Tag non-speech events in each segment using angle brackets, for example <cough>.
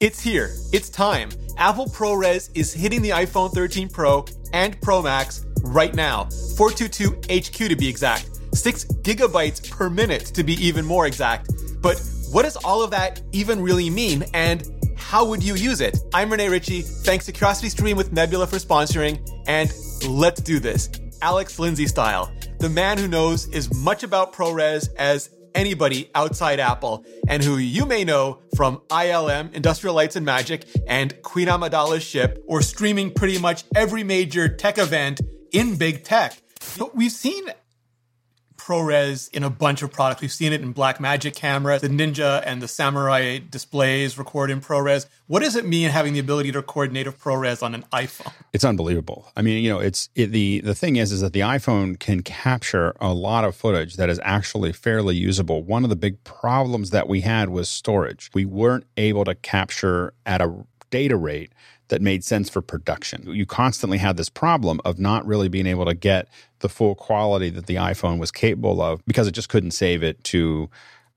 It's here. It's time. Apple ProRes is hitting the iPhone 13 Pro and Pro Max right now. 422 HQ to be exact. 6 gigabytes per minute to be even more exact. But what does all of that even really mean and how would you use it? I'm Rene Ritchie. Thanks to Curiosity Stream with Nebula for sponsoring and let's do this. Alex Lindsay style. The man who knows as much about ProRes as anybody outside Apple, and who you may know from ILM, Industrial Lights and Magic, and Queen Amidala's ship, or streaming pretty much every major tech event in big tech. We've seen ProRes in a bunch of products. We've seen it in Blackmagic cameras, the Ninja and the Samurai displays record in ProRes. What does it mean having the ability to record native ProRes on an iPhone? It's unbelievable. I mean, you know, it's it, the the thing is is that the iPhone can capture a lot of footage that is actually fairly usable. One of the big problems that we had was storage. We weren't able to capture at a data rate that made sense for production. You constantly had this problem of not really being able to get the full quality that the iPhone was capable of because it just couldn't save it to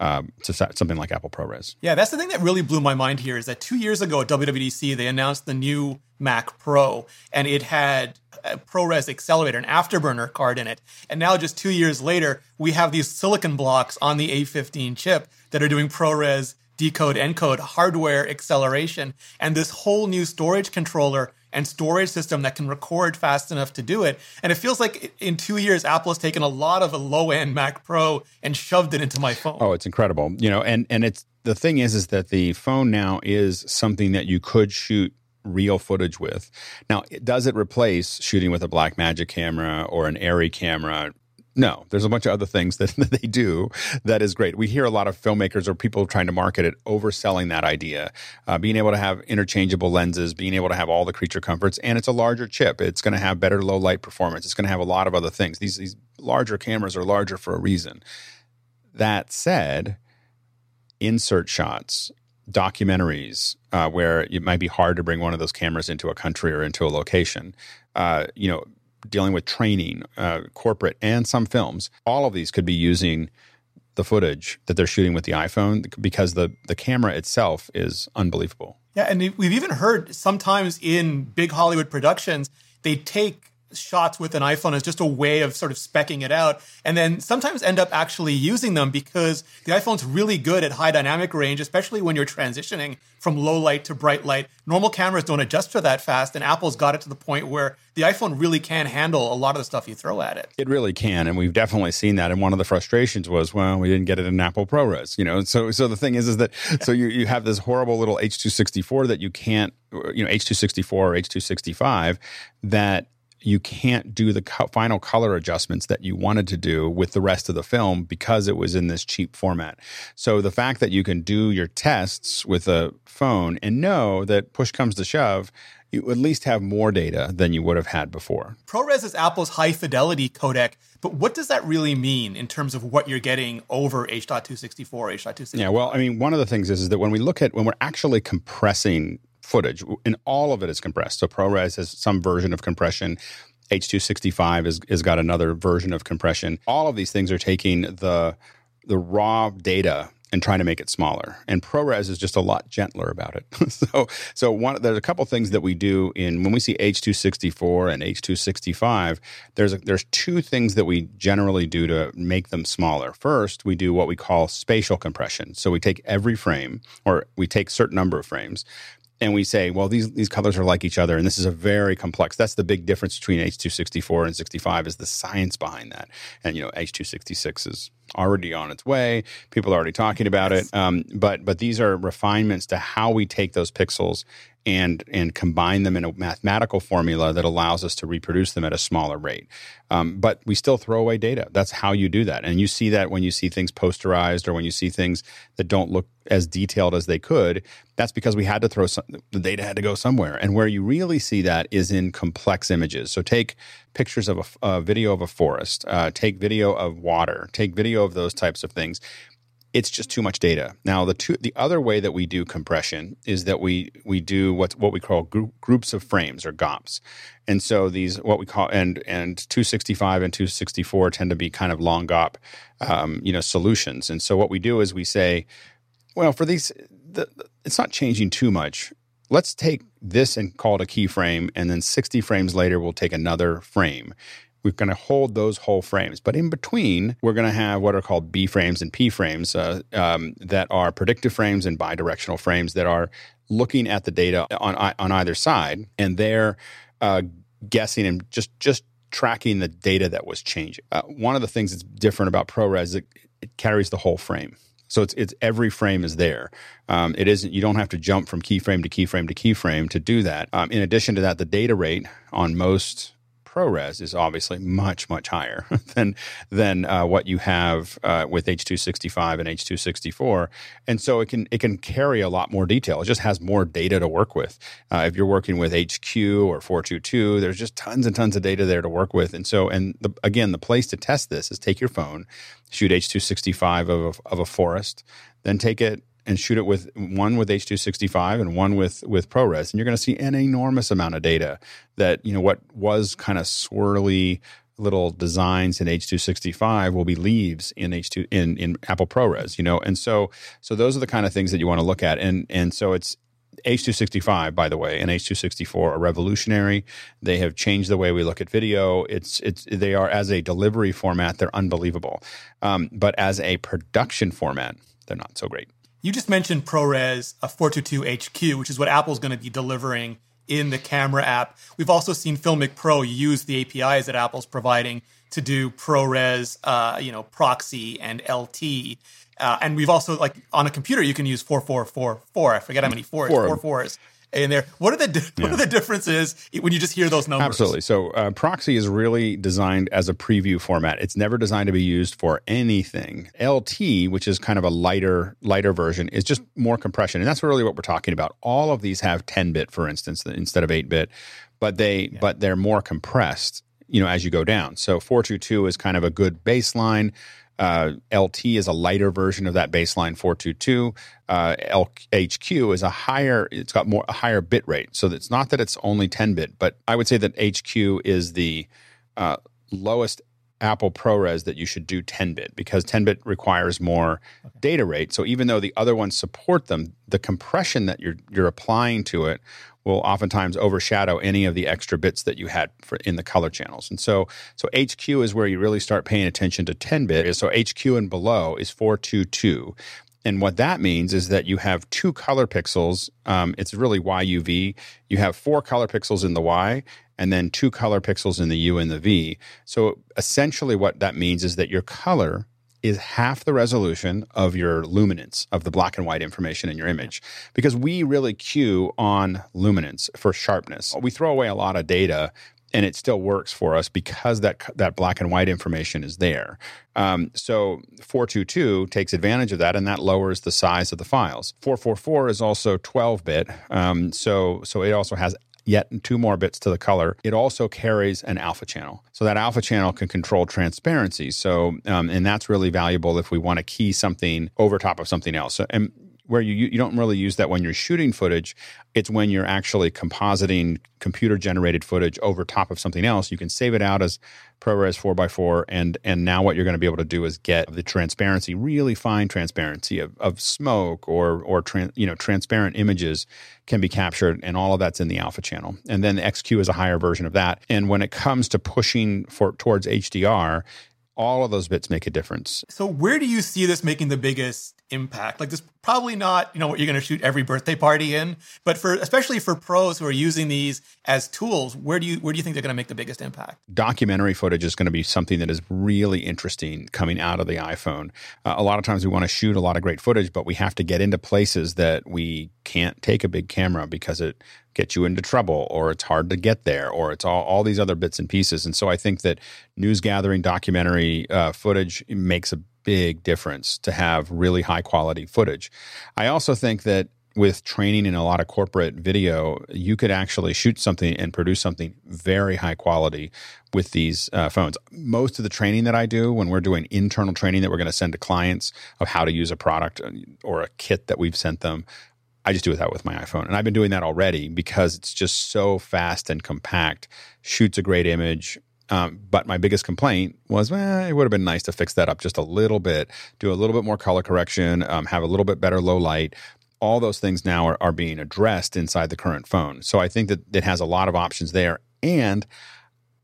um, to something like Apple ProRes. Yeah, that's the thing that really blew my mind here is that two years ago at WWDC they announced the new Mac Pro and it had a ProRes accelerator, an afterburner card in it, and now just two years later we have these silicon blocks on the A15 chip that are doing ProRes decode encode hardware acceleration and this whole new storage controller and storage system that can record fast enough to do it. And it feels like in two years, Apple has taken a lot of a low end Mac Pro and shoved it into my phone. Oh, it's incredible. You know, and and it's the thing is is that the phone now is something that you could shoot real footage with. Now, does it replace shooting with a Blackmagic camera or an Arri camera? No, there's a bunch of other things that, <laughs> that, they do that is great. We hear a lot of filmmakers or people trying to market it overselling that idea. Uh, being able to have interchangeable lenses, being able to have all the creature comforts, and it's a larger chip. It's going to have better low light performance. It's going to have a lot of other things. These, these larger cameras are larger for a reason. That said, insert shots, documentaries, uh, where it might be hard to bring one of those cameras into a country or into a location. Uh, you know, dealing with training, uh, corporate, and some films. All of these could be using the footage that they're shooting with the iPhone because the the camera itself is unbelievable. Yeah, and we've even heard sometimes in big Hollywood productions they take shots with an iPhone as just a way of sort of specking it out, and then sometimes end up actually using them because the iPhone's really good at high dynamic range, especially when you're transitioning from low light to bright light. Normal cameras don't adjust for that fast, and Apple's got it to the point where the iPhone really can handle a lot of the stuff you throw at it. It really can, and we've definitely seen that. And one of the frustrations was, well, we didn't get it in Apple ProRes, you know. So, so the thing is, is that so you you have this horrible little H264 that you can't, you know, H264 or H265 that you can't do the co- final color adjustments that you wanted to do with the rest of the film because it was in this cheap format. So the fact that you can do your tests with a phone and know that push comes to shove, you at least have more data than you would have had before. ProRes is Apple's high fidelity codec, but what does that really mean in terms of what you're getting over H.264, H.264? Yeah, well, I mean, one of the things is, is that when we look at when we're actually compressing footage, and all of it is compressed. So ProRes has some version of compression. H265 has, has got another version of compression. All of these things are taking the the raw data and trying to make it smaller. And ProRes is just a lot gentler about it. <laughs> so, so one there's a couple things that we do in when we see H264 and H265. There's a, there's two things that we generally do to make them smaller. First, we do what we call spatial compression. So we take every frame, or we take certain number of frames, and we say, well, these these colors are like each other, and this is a very complex. That's the big difference between H264 and 65 is the science behind that. And you know, H266 is already on its way. People are already talking about it. Um, but but these are refinements to how we take those pixels and and combine them in a mathematical formula that allows us to reproduce them at a smaller rate. Um, but we still throw away data. That's how you do that, and you see that when you see things posterized or when you see things that don't look as detailed as they could. That's because we had to throw some, the data had to go somewhere. And where you really see that is in complex images. So take pictures of a, a video of a forest, uh, take video of water, take video of those types of things it's just too much data. Now, the two, the other way that we do compression is that we we do what what we call group, groups of frames or GOPs, and so these what we call and and 265 and 264 tend to be kind of long GOP, um, you know, solutions. And so what we do is we say, well, for these the, it's not changing too much. Let's take this and call it a keyframe, and then 60 frames later, we'll take another frame. We're going to hold those whole frames. But in between, we're going to have what are called B frames and P frames uh, um, that are predictive frames and bidirectional frames that are looking at the data on, on either side. And they're uh, guessing and just, just tracking the data that was changing. Uh, one of the things that's different about ProRes is it, it carries the whole frame. So it's it's every frame is there. Um, it isn't you don't have to jump from keyframe to keyframe to keyframe to do that. Um, in addition to that, the data rate on most ProRes is obviously much much higher <laughs> than than uh, what you have uh, with H265 and H264, and so it can it can carry a lot more detail. It just has more data to work with. Uh, if you're working with HQ or 422, there's just tons and tons of data there to work with. And so, and the, again, the place to test this is take your phone, shoot H265 of of a forest, then take it and shoot it with one with H265 and one with with ProRes, and you're going to see an enormous amount of data that you know what was kind of swirly little designs in H265 will be leaves in H2 in in Apple ProRes, you know, and so so those are the kind of things that you want to look at, and and so it's H265, by the way, and H264 are revolutionary. They have changed the way we look at video. It's it's they are as a delivery format, they're unbelievable, um, but as a production format, they're not so great. You just mentioned ProRes a 422 HQ, which is what Apple's going to be delivering in the camera app. We've also seen Filmic Pro use the APIs that Apple's providing to do ProRes, uh, you know, proxy and LT. Uh, and we've also like on a computer you can use 4444. I forget how many fours, four, four fours in there. What are the what yeah. are the differences when you just hear those numbers? Absolutely. So uh, proxy is really designed as a preview format. It's never designed to be used for anything. LT, which is kind of a lighter lighter version, is just more compression, and that's really what we're talking about. All of these have 10 bit, for instance, instead of 8 bit, but they yeah. but they're more compressed. You know, as you go down. So 422 is kind of a good baseline. Uh, LT is a lighter version of that baseline 422. Uh, LHQ is a higher, it's got more a higher bit rate. So it's not that it's only 10 bit, but I would say that HQ is the uh, lowest Apple ProRes that you should do 10 bit because 10 bit requires more okay. data rate. So even though the other ones support them, the compression that you're you're applying to it will oftentimes overshadow any of the extra bits that you had for in the color channels. And so so HQ is where you really start paying attention to 10 bit. So HQ and below is 422. And what that means is that you have two color pixels. Um, it's really YUV. You have four color pixels in the Y and then two color pixels in the U and the V. So essentially, what that means is that your color is half the resolution of your luminance of the black and white information in your image because we really cue on luminance for sharpness. We throw away a lot of data and it still works for us because that that black and white information is there. Um, so 422 takes advantage of that, and that lowers the size of the files. 444 is also 12 bit, um, so so it also has yet two more bits to the color. It also carries an alpha channel. So that alpha channel can control transparency. So, um, and that's really valuable if we want to key something over top of something else. So, and where you you don't really use that when you're shooting footage. It's when you're actually compositing computer generated footage over top of something else. You can save it out as ProRes 4x4 and and now what you're going to be able to do is get the transparency, really fine transparency of, of smoke or or tran, you know transparent images can be captured and all of that's in the alpha channel. And then the XQ is a higher version of that. And when it comes to pushing for towards HDR, all of those bits make a difference. So where do you see this making the biggest impact. Like this probably not, you know, what you're going to shoot every birthday party in, but for especially for pros who are using these as tools, where do you where do you think they're going to make the biggest impact? Documentary footage is going to be something that is really interesting coming out of the iPhone. Uh, a lot of times we want to shoot a lot of great footage, but we have to get into places that we can't take a big camera because it gets you into trouble or it's hard to get there or it's all, all these other bits and pieces. And so I think that news gathering documentary uh, footage makes a big difference to have really high quality footage. I also think that with training in a lot of corporate video, you could actually shoot something and produce something very high quality with these uh, phones. Most of the training that I do when we're doing internal training that we're going to send to clients of how to use a product uh, or a kit that we've sent them, I just do that with my iPhone. And I've been doing that already because it's just so fast and compact, shoots a great image, um, but my biggest complaint was, well, it would have been nice to fix that up just a little bit, do a little bit more color correction, um, have a little bit better low light. all those things now are, are being addressed inside the current phone. So I think that it has a lot of options there. And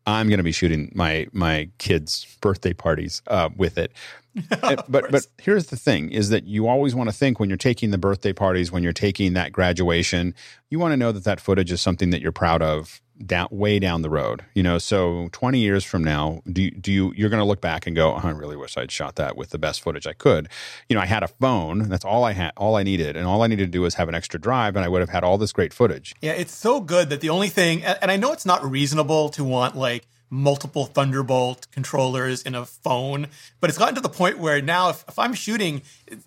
I'm going to be shooting my my kids' birthday parties uh, with it. <laughs> but but here's the thing: is that you always want to think when you're taking the birthday parties, when you're taking that graduation, you want to know that that footage is something that you're proud of down way down the road. You know, so 20 years from now, do you, do you you're going to look back and go, oh, I really wish I'd shot that with the best footage I could. You know, I had a phone, that's all I had, all I needed, and all I needed to do was have an extra drive, and I would have had all this great footage. Yeah, it's so good that the only thing, and I know it's not reasonable to want like multiple Thunderbolt controllers in a phone, but it's gotten to the point where now if, if I'm shooting,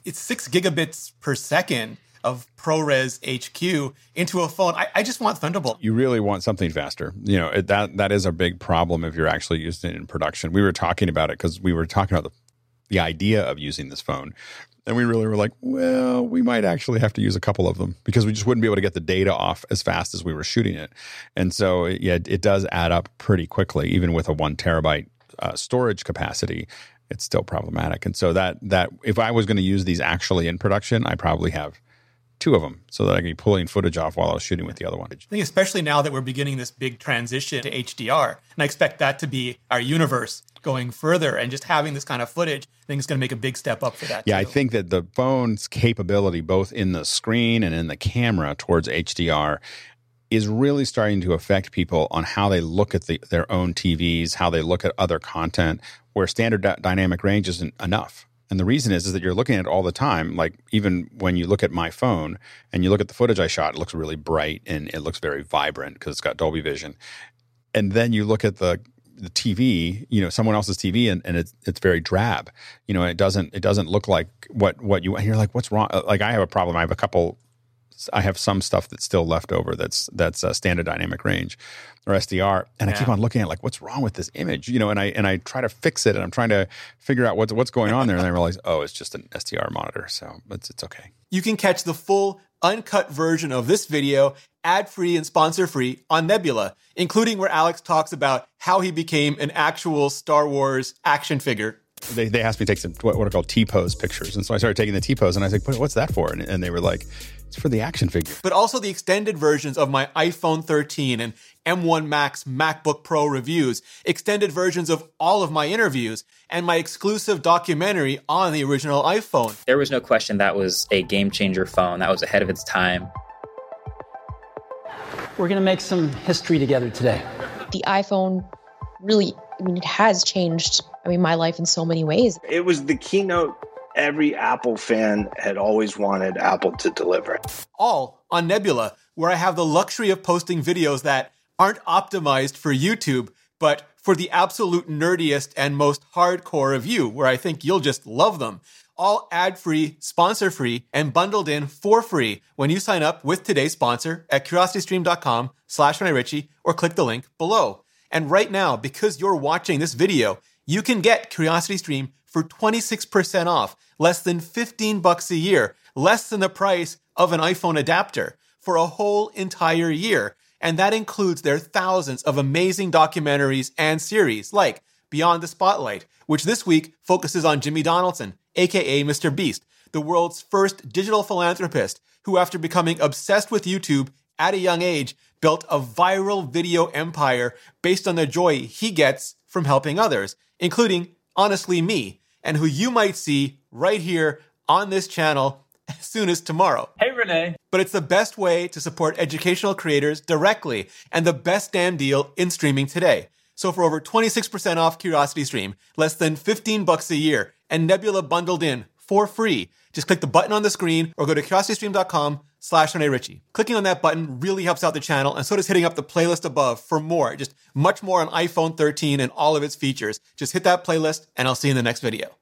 it's six gigabits per second of ProRes HQ into a phone. I, I, just want Thunderbolt. You really want something faster. You know it, that that is a big problem if you're actually using it in production. We were talking about it because we were talking about the the idea of using this phone. And we really were like, well, we might actually have to use a couple of them because we just wouldn't be able to get the data off as fast as we were shooting it. And so, yeah, it does add up pretty quickly, even with a one terabyte uh, storage capacity. It's still problematic. And so that that if I was going to use these actually in production, I probably have two of them so that I can be pulling footage off while I was shooting with the other one. I think especially now that we're beginning this big transition to HDR, and I expect that to be our universe going further and just having this kind of footage, I think it's going to make a big step up for that. Yeah, too. I think that the phone's capability, both in the screen and in the camera towards HDR, is really starting to affect people on how they look at the, their own TVs, how they look at other content, where standard dynamic range isn't enough. And the reason is, is that you're looking at it all the time. Like even when you look at my phone and you look at the footage I shot, it looks really bright and it looks very vibrant because it's got Dolby Vision. And then you look at the the TV, you know, someone else's TV, and, and it's it's very drab. You know, it doesn't it doesn't look like what what you. And you're like, what's wrong? Uh, like I have a problem. I have a couple I have some stuff that's still left over that's that's a standard dynamic range or SDR, and yeah. I keep on looking at like what's wrong with this image, you know, and I and I try to fix it, and I'm trying to figure out what's what's going on there, and I realize oh, it's just an SDR monitor, so it's it's okay. You can catch the full uncut version of this video ad free and sponsor free on Nebula, including where Alex talks about how he became an actual Star Wars action figure they, they asked me to take some what, what are called T pose pictures, and so I started taking the T pose, and I was like, "What's that for?" And, and, they were like, "It's for the action figure." But also the extended versions of my iPhone 13 and M1 Max MacBook Pro reviews, extended versions of all of my interviews, and my exclusive documentary on the original iPhone. There was no question that was a game changer phone. That was ahead of its time. We're going to make some history together today. The iPhone really, I mean, it has changed I mean, my life in so many ways. It was the keynote every Apple fan had always wanted Apple to deliver. All on Nebula, where I have the luxury of posting videos that aren't optimized for YouTube, but for the absolute nerdiest and most hardcore of you, where I think you'll just love them. All ad free, sponsor free, and bundled in for free when you sign up with today's sponsor at curiositystream.com slash Ritchie or click the link below. And right now, because you're watching this video, you can get CuriosityStream for 26% off, less than 15 bucks a year, less than the price of an iPhone adapter for a whole entire year. And that includes their thousands of amazing documentaries and series like Beyond the Spotlight, which this week focuses on Jimmy Donaldson, aka Mr. Beast, the world's first digital philanthropist who, after becoming obsessed with YouTube at a young age, built a viral video empire based on the joy he gets from helping others including, honestly, me, and who you might see right here on this channel as soon as tomorrow. Hey, Rene. But it's the best way to support educational creators directly and the best damn deal in streaming today. So for over 26% off Curiosity Stream, less than 15 bucks a year, and Nebula bundled in for free, just click the button on the screen or go to curiositystream.com slash Rene Ritchie. Clicking on that button really helps out the channel, and so does hitting up the playlist above for more. Just much more on iPhone 13 and all of its features. Just hit that playlist, and I'll see you in the next video.